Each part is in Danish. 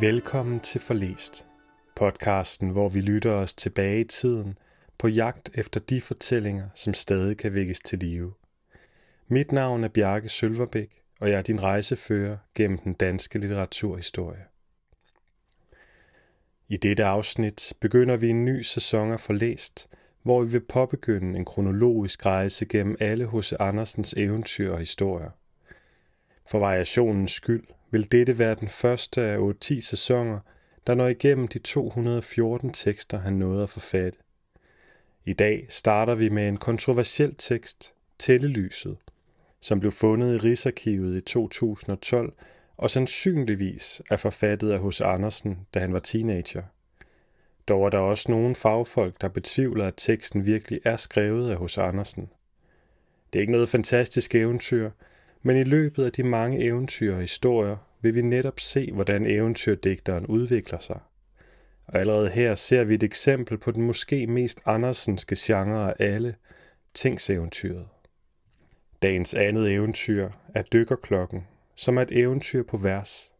Velkommen til Forlæst, podcasten, hvor vi lytter os tilbage i tiden på jagt efter de fortællinger, som stadig kan vækkes til live. Mit navn er Bjarke Sølverbæk, og jeg er din rejsefører gennem den danske litteraturhistorie. I dette afsnit begynder vi en ny sæson af Forlæst, hvor vi vil påbegynde en kronologisk rejse gennem alle hos Andersens eventyr og historier. For variationens skyld vil dette være den første af 8-10 sæsoner, der når igennem de 214 tekster, han nåede at forfatte. I dag starter vi med en kontroversiel tekst, Tællelyset, som blev fundet i Rigsarkivet i 2012 og sandsynligvis er forfattet af hos Andersen, da han var teenager. Dog er der også nogle fagfolk, der betvivler, at teksten virkelig er skrevet af hos Andersen. Det er ikke noget fantastisk eventyr, men i løbet af de mange eventyr og historier vil vi netop se, hvordan eventyrdigteren udvikler sig. Og allerede her ser vi et eksempel på den måske mest andersenske genre af alle, tingseventyret. Dagens andet eventyr er Dykkerklokken, som er et eventyr på vers.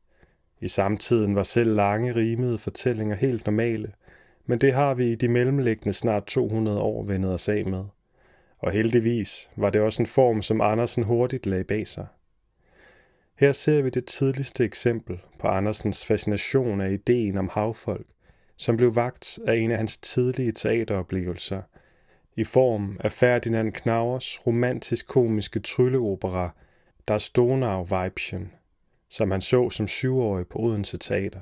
I samtiden var selv lange rimede fortællinger helt normale, men det har vi i de mellemliggende snart 200 år vendet os af med. Og heldigvis var det også en form, som Andersen hurtigt lagde bag sig. Her ser vi det tidligste eksempel på Andersens fascination af ideen om havfolk, som blev vagt af en af hans tidlige teateroplevelser, i form af Ferdinand Knauers romantisk-komiske trylleopera der Donau-Weibchen, som han så som syvårig på Odense Teater.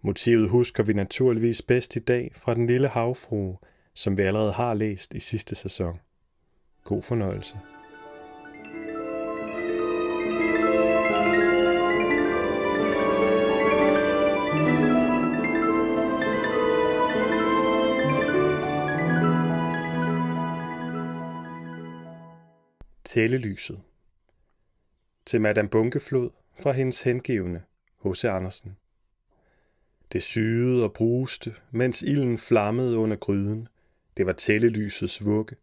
Motivet husker vi naturligvis bedst i dag fra Den Lille Havfrue, som vi allerede har læst i sidste sæson. God fornøjelse. Tællelyset til Madame Bunkeflod fra hendes hengivne, H.C. Andersen. Det syede og bruste, mens ilden flammede under gryden. Det var tællelysets vugge.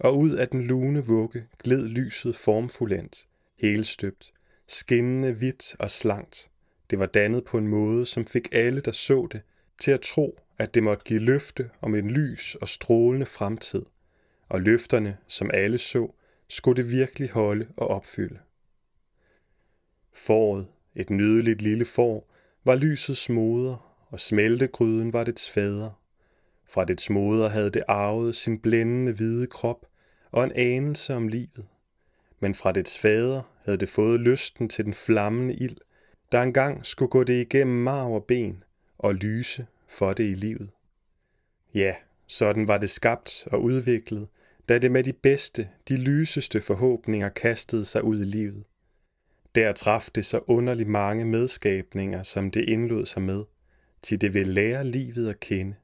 Og ud af den lune vugge gled lyset formfuldendt, helstøbt, skinnende hvidt og slankt. Det var dannet på en måde, som fik alle, der så det, til at tro, at det måtte give løfte om en lys og strålende fremtid. Og løfterne, som alle så, skulle det virkelig holde og opfylde. Fåret, et nydeligt lille får, var lysets moder, og smeltegryden var dets fader. Fra dets moder havde det arvet sin blændende hvide krop og en anelse om livet. Men fra dets fader havde det fået lysten til den flammende ild, der engang skulle gå det igennem marv og ben og lyse for det i livet. Ja, sådan var det skabt og udviklet, da det med de bedste, de lyseste forhåbninger kastede sig ud i livet. Der traf det så underligt mange medskabninger, som det indlod sig med, til det ville lære livet at kende,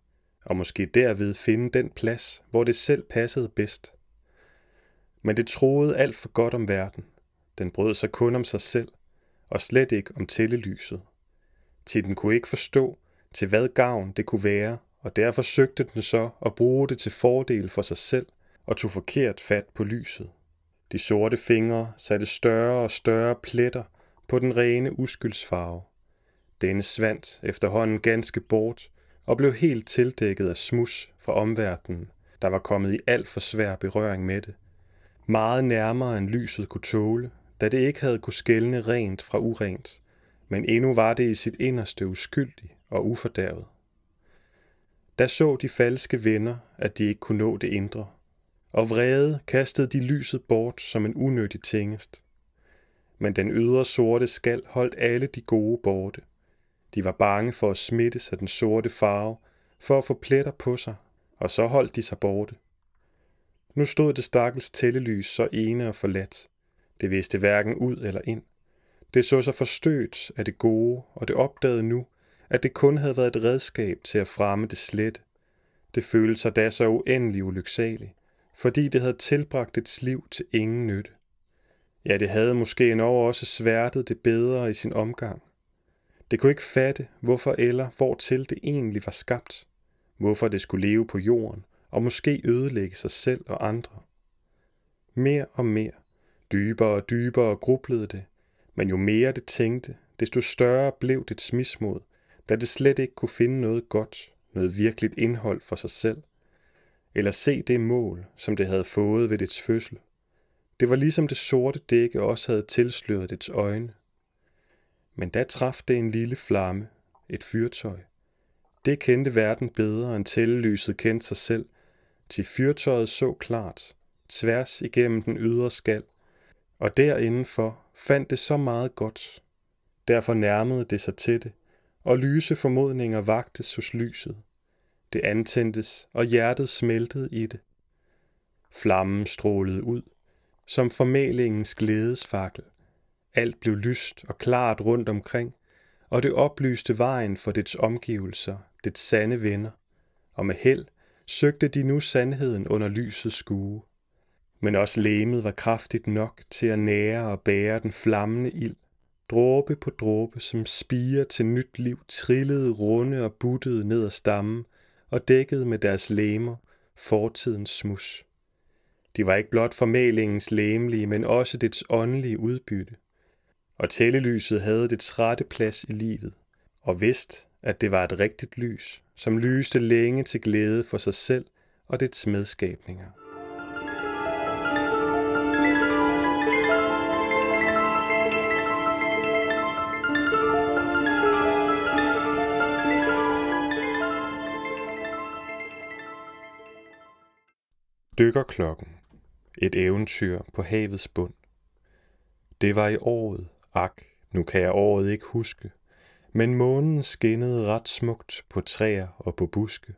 og måske derved finde den plads, hvor det selv passede bedst. Men det troede alt for godt om verden. Den brød sig kun om sig selv, og slet ikke om tællelyset. Til den kunne ikke forstå, til hvad gavn det kunne være, og derfor søgte den så at bruge det til fordel for sig selv og tog forkert fat på lyset. De sorte fingre satte større og større pletter på den rene uskyldsfarve. Denne svandt efterhånden ganske bort og blev helt tildækket af smus fra omverdenen, der var kommet i alt for svær berøring med det. Meget nærmere end lyset kunne tåle, da det ikke havde kunne skælne rent fra urent, men endnu var det i sit inderste uskyldig og ufordærvet. Da så de falske venner, at de ikke kunne nå det indre, og vrede kastede de lyset bort som en unødig tingest. Men den ydre sorte skal holdt alle de gode borte. De var bange for at smittes af den sorte farve, for at få pletter på sig, og så holdt de sig borte. Nu stod det stakkels tællelys så ene og forladt. Det vidste hverken ud eller ind. Det så sig forstødt af det gode, og det opdagede nu, at det kun havde været et redskab til at fremme det slet. Det følte sig da så uendelig ulyksaligt fordi det havde tilbragt dets liv til ingen nytte. Ja, det havde måske endnu også sværtet det bedre i sin omgang. Det kunne ikke fatte, hvorfor eller hvortil det egentlig var skabt. hvorfor det skulle leve på jorden og måske ødelægge sig selv og andre. Mere og mere, dybere og dybere grublede det, men jo mere det tænkte, desto større blev dets mismod, da det slet ikke kunne finde noget godt, noget virkeligt indhold for sig selv, eller se det mål, som det havde fået ved dets fødsel. Det var ligesom det sorte dække også havde tilsløret dets øjne. Men da traf det en lille flamme, et fyrtøj. Det kendte verden bedre end tællelyset kendte sig selv, til fyrtøjet så klart, tværs igennem den ydre skal, og derindenfor fandt det så meget godt. Derfor nærmede det sig til det, og lyse formodninger vagtes hos lyset. Det antændtes, og hjertet smeltede i det. Flammen strålede ud, som formalingens glædesfakkel. Alt blev lyst og klart rundt omkring, og det oplyste vejen for dets omgivelser, dets sande venner, og med held søgte de nu sandheden under lysets skue. Men også læmet var kraftigt nok til at nære og bære den flammende ild. Dråbe på dråbe, som spiger til nyt liv, trillede runde og buttede ned ad stammen og dækkede med deres læmer fortidens smus. De var ikke blot formalingens læmelige, men også dets åndelige udbytte. Og tællelyset havde dets rette plads i livet, og vidst, at det var et rigtigt lys, som lyste længe til glæde for sig selv og dets medskabninger. Dykkerklokken. Et eventyr på havets bund. Det var i året, ak, nu kan jeg året ikke huske, men månen skinnede ret smukt på træer og på buske,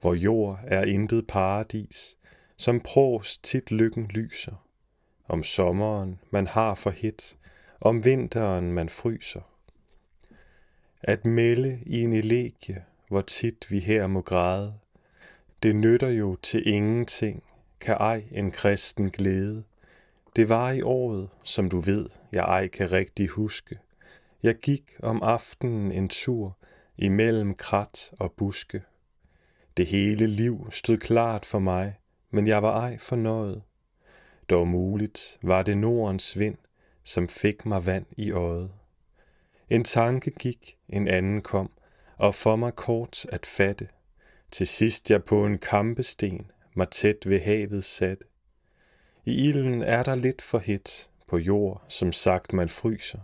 hvor jord er intet paradis, som pros tit lykken lyser. Om sommeren man har for hit, om vinteren man fryser. At melde i en elegie, hvor tit vi her må græde, det nytter jo til ingenting, kan ej en kristen glæde. Det var i året, som du ved, jeg ej kan rigtig huske. Jeg gik om aftenen en tur imellem krat og buske. Det hele liv stod klart for mig, men jeg var ej fornøjet. Dog muligt var det Nordens vind, som fik mig vand i øjet. En tanke gik, en anden kom, og for mig kort at fatte – til sidst jeg på en kampesten mig tæt ved havet sat. I ilden er der lidt for hit, på jord, som sagt man fryser.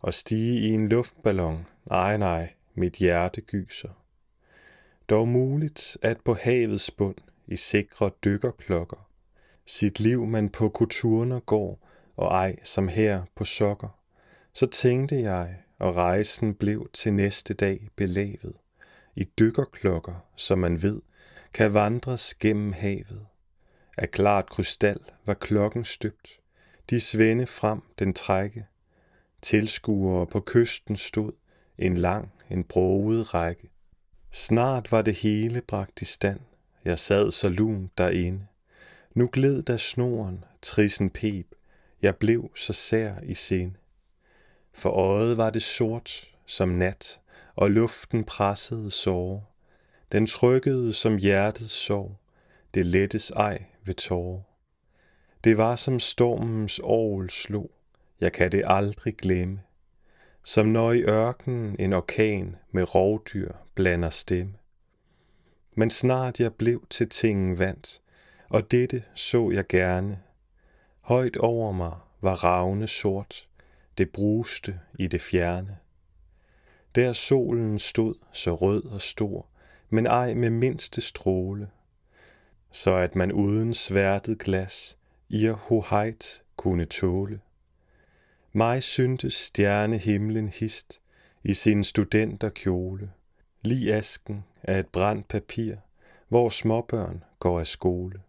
Og stige i en luftballon, nej nej, mit hjerte gyser. Dog muligt, at på havets bund, i sikre dykkerklokker, sit liv man på kulturner går, og ej som her på sokker. Så tænkte jeg, og rejsen blev til næste dag belævet i dykkerklokker, som man ved, kan vandres gennem havet. Af klart krystal var klokken støbt, de svende frem den trække. Tilskuere på kysten stod, en lang, en broget række. Snart var det hele bragt i stand, jeg sad så lun derinde. Nu gled der snoren, trissen pep, jeg blev så sær i sinde. For øjet var det sort som nat, og luften pressede sår. Den trykkede som hjertets sorg, det lettes ej ved tårer. Det var som stormens orgel slog, jeg kan det aldrig glemme. Som når i ørkenen en orkan med rovdyr blander stemme. Men snart jeg blev til tingen vant, og dette så jeg gerne. Højt over mig var ravne sort, det bruste i det fjerne. Der solen stod så rød og stor, men ej med mindste stråle, så at man uden sværtet glas i hoheit kunne tåle. Mig syntes stjerne himlen hist i sin studenterkjole, lige asken af et brændt papir, hvor småbørn går af skole.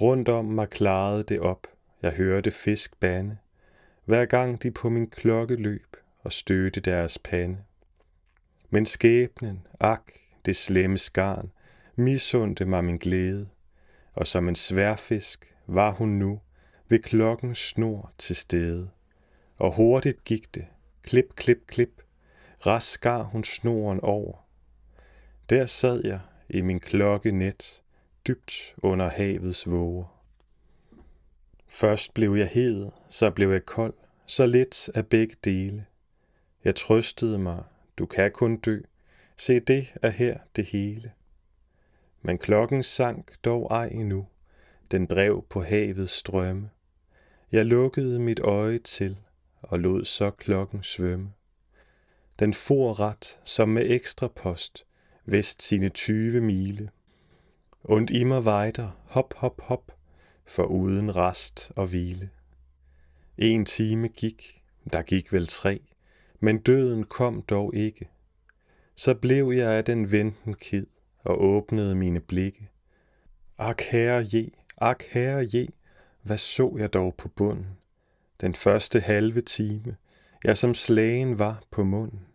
Rundt om mig klarede det op, jeg hørte fisk bande, hver gang de på min klokke løb og stødte deres pande. Men skæbnen, ak, det slemme skarn, misundte mig min glæde, og som en sværfisk var hun nu ved klokkens snor til stede. Og hurtigt gik det, klip, klip, klip, rask skar hun snoren over. Der sad jeg i min klokkenet, dybt under havets våger. Først blev jeg hed, så blev jeg kold, så lidt af begge dele. Jeg trøstede mig, du kan kun dø, se det er her det hele. Men klokken sank dog ej endnu, den drev på havets strømme. Jeg lukkede mit øje til og lod så klokken svømme. Den for ret som med ekstra post, vest sine 20 mile. Und i mig vejder, hop, hop, hop, for uden rest og hvile. En time gik, der gik vel tre, men døden kom dog ikke. Så blev jeg af den venten kid og åbnede mine blikke. Ak herre je, ak herre je, hvad så jeg dog på bunden? Den første halve time, jeg som slagen var på munden.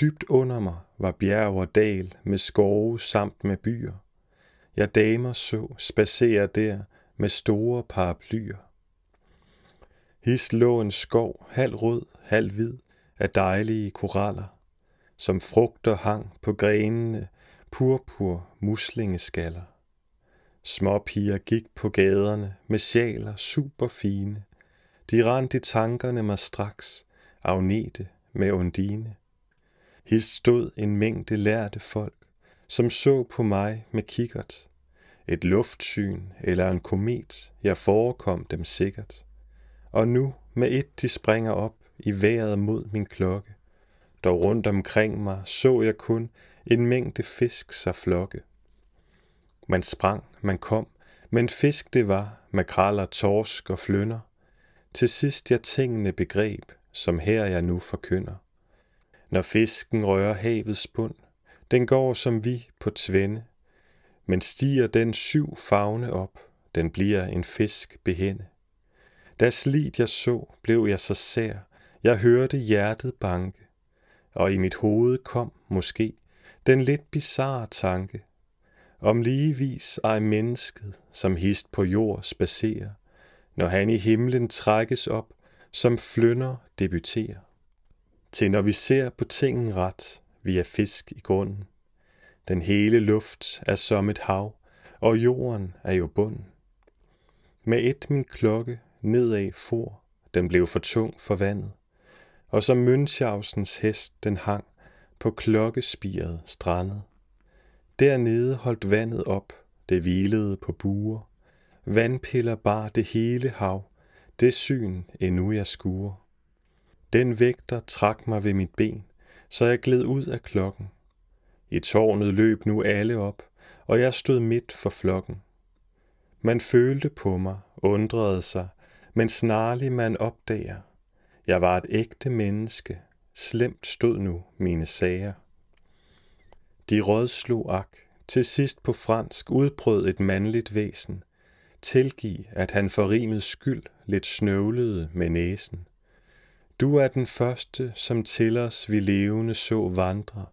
Dybt under mig var bjerg og dal med skove samt med byer. Jeg damer så spacere der med store paraplyer. Hist lå en skov, halv rød, halv hvid, af dejlige koraller, som frugter hang på grenene, purpur muslingeskaller. Små piger gik på gaderne med sjaler super fine. De rendte i tankerne mig straks, Agnete med Undine. Hist stod en mængde lærte folk, som så på mig med kikkert. Et luftsyn eller en komet, jeg forekom dem sikkert. Og nu med et de springer op i vejret mod min klokke. Dog rundt omkring mig så jeg kun en mængde fisk sig flokke. Man sprang, man kom, men fisk det var, makraller, torsk og flønder. Til sidst jeg tingene begreb, som her jeg nu forkynder. Når fisken rører havets bund, den går som vi på tvænde, men stiger den syv fagne op, den bliver en fisk behende. Da slidt jeg så, blev jeg så sær, jeg hørte hjertet banke, og i mit hoved kom måske den lidt bizarre tanke, om ligevis ej mennesket, som hist på jord spacerer, når han i himlen trækkes op, som flynder debuterer. Til når vi ser på tingen ret, vi er fisk i grunden. Den hele luft er som et hav, og jorden er jo bunden. Med et min klokke nedad for, den blev for tung for vandet, og som Münchhausens hest den hang på klokkespiret strandet. Dernede holdt vandet op, det hvilede på buer. Vandpiller bar det hele hav, det syn endnu jeg skuer. Den vægter trak mig ved mit ben, så jeg gled ud af klokken. I tårnet løb nu alle op, og jeg stod midt for flokken. Man følte på mig, undrede sig, men snarlig man opdager. Jeg var et ægte menneske, slemt stod nu mine sager. De rådslog ak, til sidst på fransk udbrød et mandligt væsen. Tilgiv, at han for rimets skyld lidt snøvlede med næsen. Du er den første, som til os vi levende så vandre.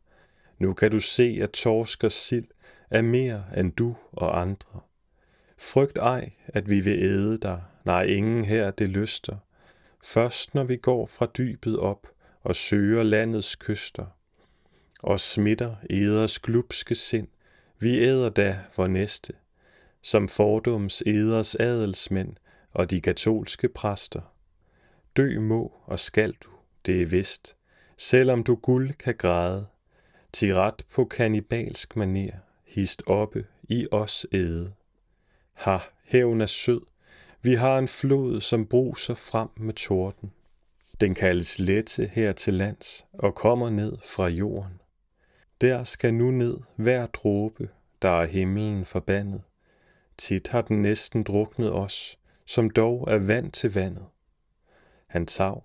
Nu kan du se, at torsk og sild er mere end du og andre. Frygt ej, at vi vil æde dig, nej ingen her det lyster. Først når vi går fra dybet op og søger landets kyster. Og smitter eders glupske sind, vi æder da vor næste, som fordums eders adelsmænd og de katolske præster. Dø må og skal du, det er vist, selvom du guld kan græde, til ret på kanibalsk maner, hist oppe i os æde. Ha, hævn er sød, vi har en flod, som bruser frem med torden. Den kaldes lette her til lands og kommer ned fra jorden. Der skal nu ned hver dråbe, der er himlen forbandet. Tit har den næsten druknet os, som dog er vand til vandet. Han tav,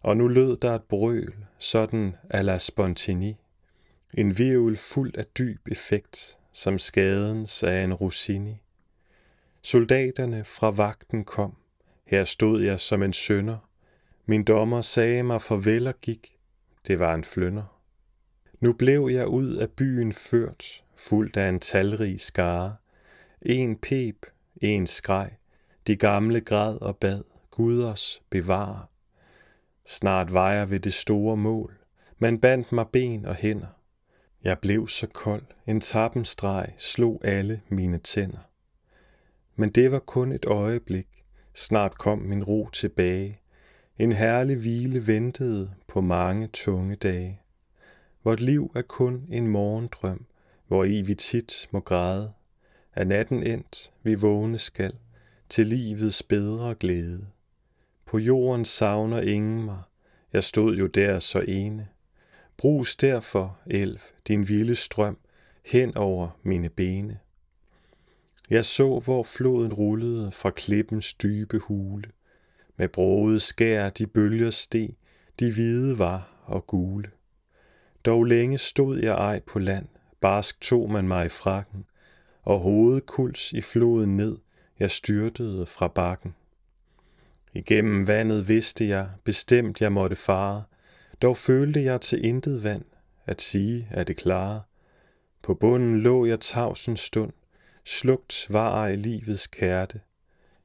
og nu lød der et brøl, sådan a la spontini. En virvel fuld af dyb effekt, som skaden sagde en Rossini. Soldaterne fra vagten kom, her stod jeg som en sønder. Min dommer sagde mig farvel og gik, det var en flynder. Nu blev jeg ud af byen ført, fuldt af en talrig skare. En pep, en skreg, de gamle græd og bad, Gud os bevare. Snart var jeg ved det store mål, man bandt mig ben og hænder. Jeg blev så kold, en tappenstreg slog alle mine tænder. Men det var kun et øjeblik, snart kom min ro tilbage. En herlig hvile ventede på mange tunge dage. Vort liv er kun en morgendrøm, hvor i vi tit må græde. Er natten endt, vi vågne skal, til livets bedre glæde. På jorden savner ingen mig, jeg stod jo der så ene. Brus derfor, elv, din vilde strøm, hen over mine bene. Jeg så, hvor floden rullede fra klippens dybe hule. Med broede skær de bølger steg, de hvide var og gule. Dog længe stod jeg ej på land, barsk tog man mig i frakken, og hovedkuls i floden ned, jeg styrtede fra bakken. Igennem vandet vidste jeg, bestemt jeg måtte fare, dog følte jeg til intet vand, at sige er det klare. På bunden lå jeg tavsen stund, slugt var ej livets kærte.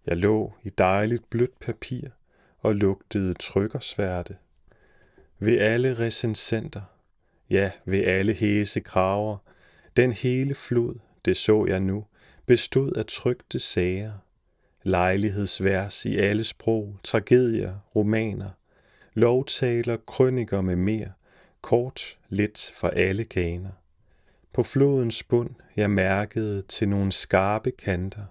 Jeg lå i dejligt blødt papir og lugtede trykkersværte. Ved alle recensenter, ja, ved alle hæse kraver, den hele flod, det så jeg nu, bestod af trygte sager. Lejlighedsvers i alle sprog, tragedier, romaner, lovtaler, krøniker med mere, kort, lidt for alle kaner. På flodens bund jeg mærkede til nogle skarpe kanter,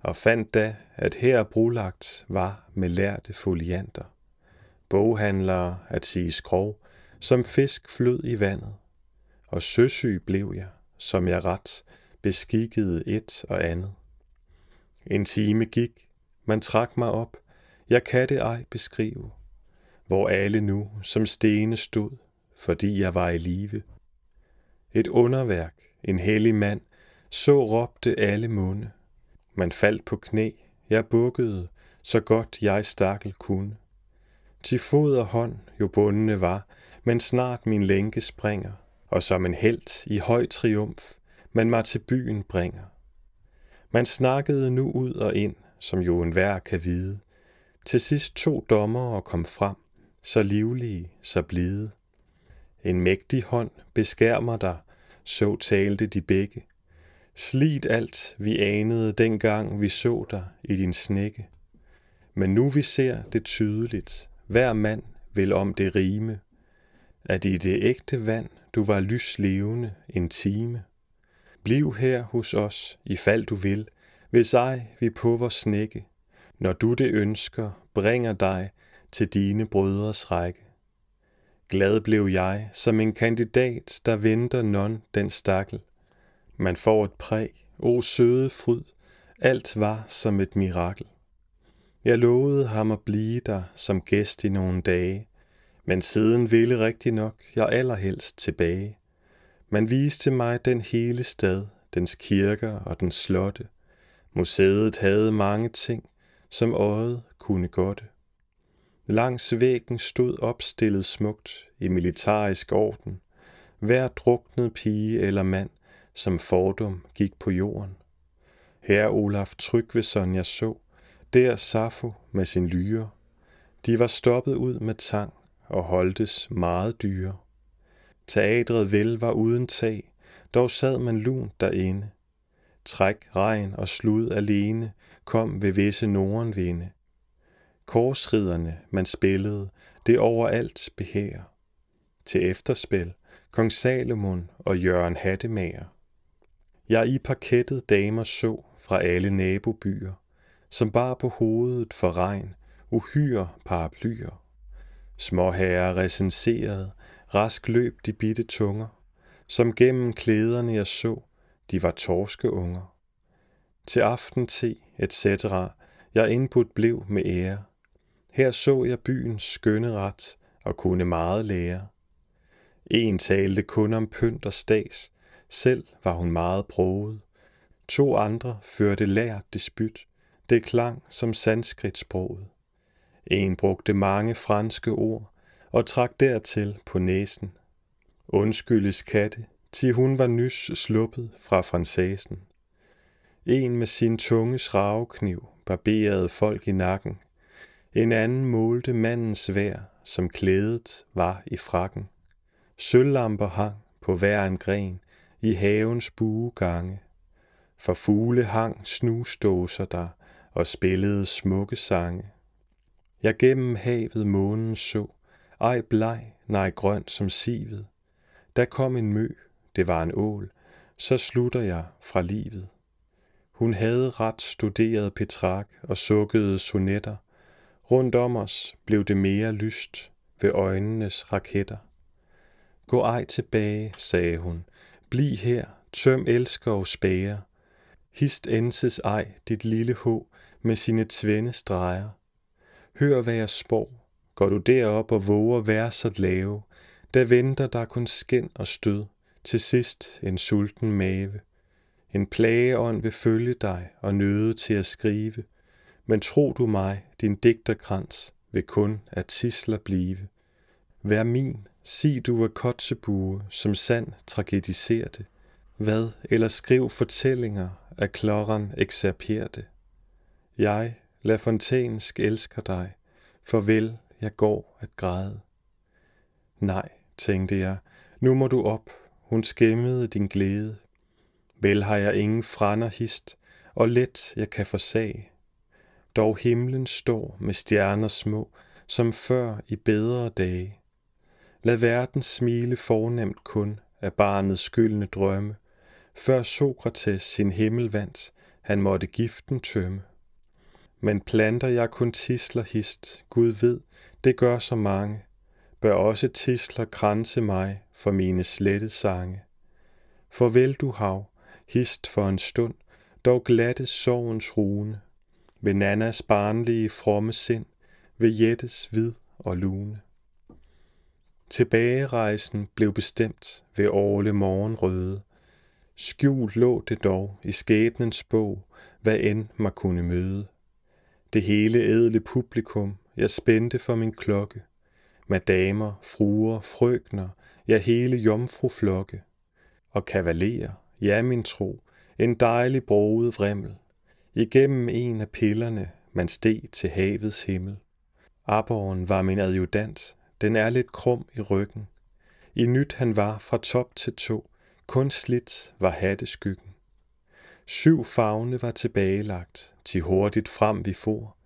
og fandt da, at her brulagt var med lærte folianter. Boghandlere at sige skrov, som fisk flød i vandet, og søsyg blev jeg, som jeg ret, beskikkede et og andet. En time gik, man trak mig op, jeg kan det ej beskrive, hvor alle nu som stene stod, fordi jeg var i live. Et underværk, en hellig mand, så råbte alle munde. Man faldt på knæ, jeg bukkede, så godt jeg stakkel kunne. Til fod og hånd jo bundne var, men snart min lænke springer, og som en helt i høj triumf, man mig til byen bringer. Man snakkede nu ud og ind, som jo enhver kan vide. Til sidst to dommer og kom frem, så livlige, så blide. En mægtig hånd beskærmer dig, så talte de begge. Slit alt, vi anede dengang vi så dig i din snække. Men nu vi ser det tydeligt, hver mand vil om det rime, at i det ægte vand du var lys levende en time. Bliv her hos os, i fald du vil, hvis ej vi på vores snække, når du det ønsker, bringer dig til dine brødres række. Glad blev jeg, som en kandidat, der venter non den stakkel. Man får et præg, o søde fryd, alt var som et mirakel. Jeg lovede ham at blive der som gæst i nogle dage, men siden ville rigtig nok jeg allerhelst tilbage. Man viste mig den hele stad, dens kirker og dens slotte. Museet havde mange ting, som øjet kunne godte. Langs væggen stod opstillet smukt i militarisk orden, hver druknet pige eller mand, som fordum gik på jorden. Her Olaf Trygveson jeg så, der Safo med sin lyre. De var stoppet ud med tang og holdtes meget dyre. Teatret vel var uden tag, dog sad man lun derinde. Træk, regn og slud alene kom ved visse nordenvinde. Korsriderne, man spillede, det overalt behær. Til efterspil, kong Salomon og Jørgen Hattemager. Jeg i parkettet damer så fra alle nabobyer, som bar på hovedet for regn, uhyre paraplyer. Små herrer recenserede, rask løb de bitte tunger, som gennem klæderne jeg så, de var torskeunger. Til aften te, etc., jeg indbudt blev med ære. Her så jeg byens skønne ret og kunne meget lære. En talte kun om pynt og stas, selv var hun meget broget. To andre førte lært dispyt, det klang som sanskritsproget. En brugte mange franske ord og trak dertil på næsen. Undskyldes katte, til hun var nys sluppet fra francesen. En med sin tunge sravekniv barberede folk i nakken. En anden målte mandens vær, som klædet var i frakken. Sølvlamper hang på hver en gren i havens buegange. For fugle hang snusdåser der og spillede smukke sange. Jeg gennem havet månen så, ej bleg, nej grønt som sivet. Der kom en mø, det var en ål, så slutter jeg fra livet. Hun havde ret studeret Petrak og sukkede sonetter. Rundt om os blev det mere lyst ved øjnenes raketter. Gå ej tilbage, sagde hun. Bliv her, tøm elskov spæger. Hist enses ej dit lille hå med sine tvende streger. Hør, hvad jeg spår. Går du derop og våger vær så lave, der venter der kun skin og stød, til sidst en sulten mave. En plageånd vil følge dig og nøde til at skrive, men tro du mig, din digterkrans vil kun at tisler blive. Vær min, sig du er kotsebue, som sand tragediserte. Hvad eller skriv fortællinger af kloren ekserperte. Jeg, La Fontænsk, elsker dig, farvel, jeg går at græde. Nej, tænkte jeg, nu må du op, hun skæmmede din glæde. Vel har jeg ingen frænder hist, og let jeg kan forsage. Dog himlen står med stjerner små, som før i bedre dage. Lad verden smile fornemt kun af barnets skyldne drømme, før Sokrates sin himmel vandt, han måtte giften tømme. Men planter jeg kun tisler hist, Gud ved, det gør så mange, bør også tisler kranse mig for mine slette sange. Farvel du hav, hist for en stund, dog glatte sorgens rune, ved Nannas barnlige fromme sind, ved Jettes vid og lune. Tilbagerejsen blev bestemt ved årle morgenrøde. Skjult lå det dog i skæbnens bog, hvad end mig kunne møde. Det hele ædle publikum, jeg spændte for min klokke. Madamer, fruer, frøkner, ja hele jomfruflokke. Og kavalerer, ja min tro, en dejlig broget vrimmel. Igennem en af pillerne, man steg til havets himmel. Aborren var min adjudant, den er lidt krum i ryggen. I nyt han var fra top til to, kun slidt var hatteskyggen. Syv fagne var tilbagelagt, til hurtigt frem vi for.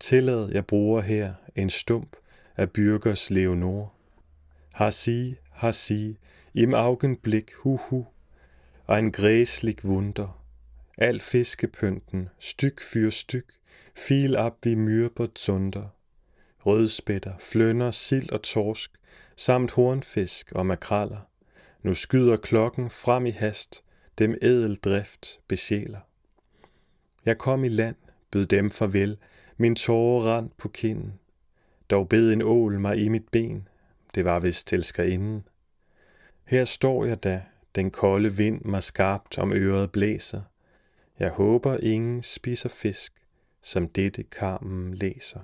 Tillad jeg bruger her en stump af Byrgers Leonor. Har sige, har sige, im Augenblick, hu hu, ein græslig wunder. Al fiskepynten, styk fyr styk, fil op vi myrber zunder rødspætter, flønner, sild og torsk, samt hornfisk og makraller. Nu skyder klokken frem i hast, dem edel drift besjæler. Jeg kom i land, bød dem farvel, min tårer rand på kinden. Dog bed en ål mig i mit ben, det var vist til skerinden. Her står jeg da, den kolde vind mig skarpt om øret blæser. Jeg håber ingen spiser fisk, som dette karmen læser.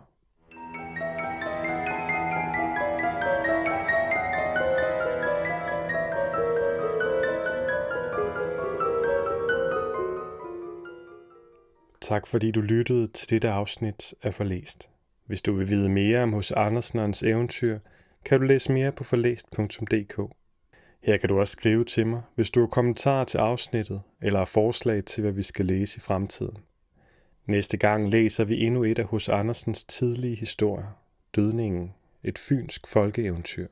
Tak fordi du lyttede til dette afsnit af Forlæst. Hvis du vil vide mere om hos Andersen og hans eventyr, kan du læse mere på forlæst.dk. Her kan du også skrive til mig, hvis du har kommentarer til afsnittet eller har forslag til, hvad vi skal læse i fremtiden. Næste gang læser vi endnu et af hos Andersens tidlige historier, Dødningen, et fynsk folkeeventyr.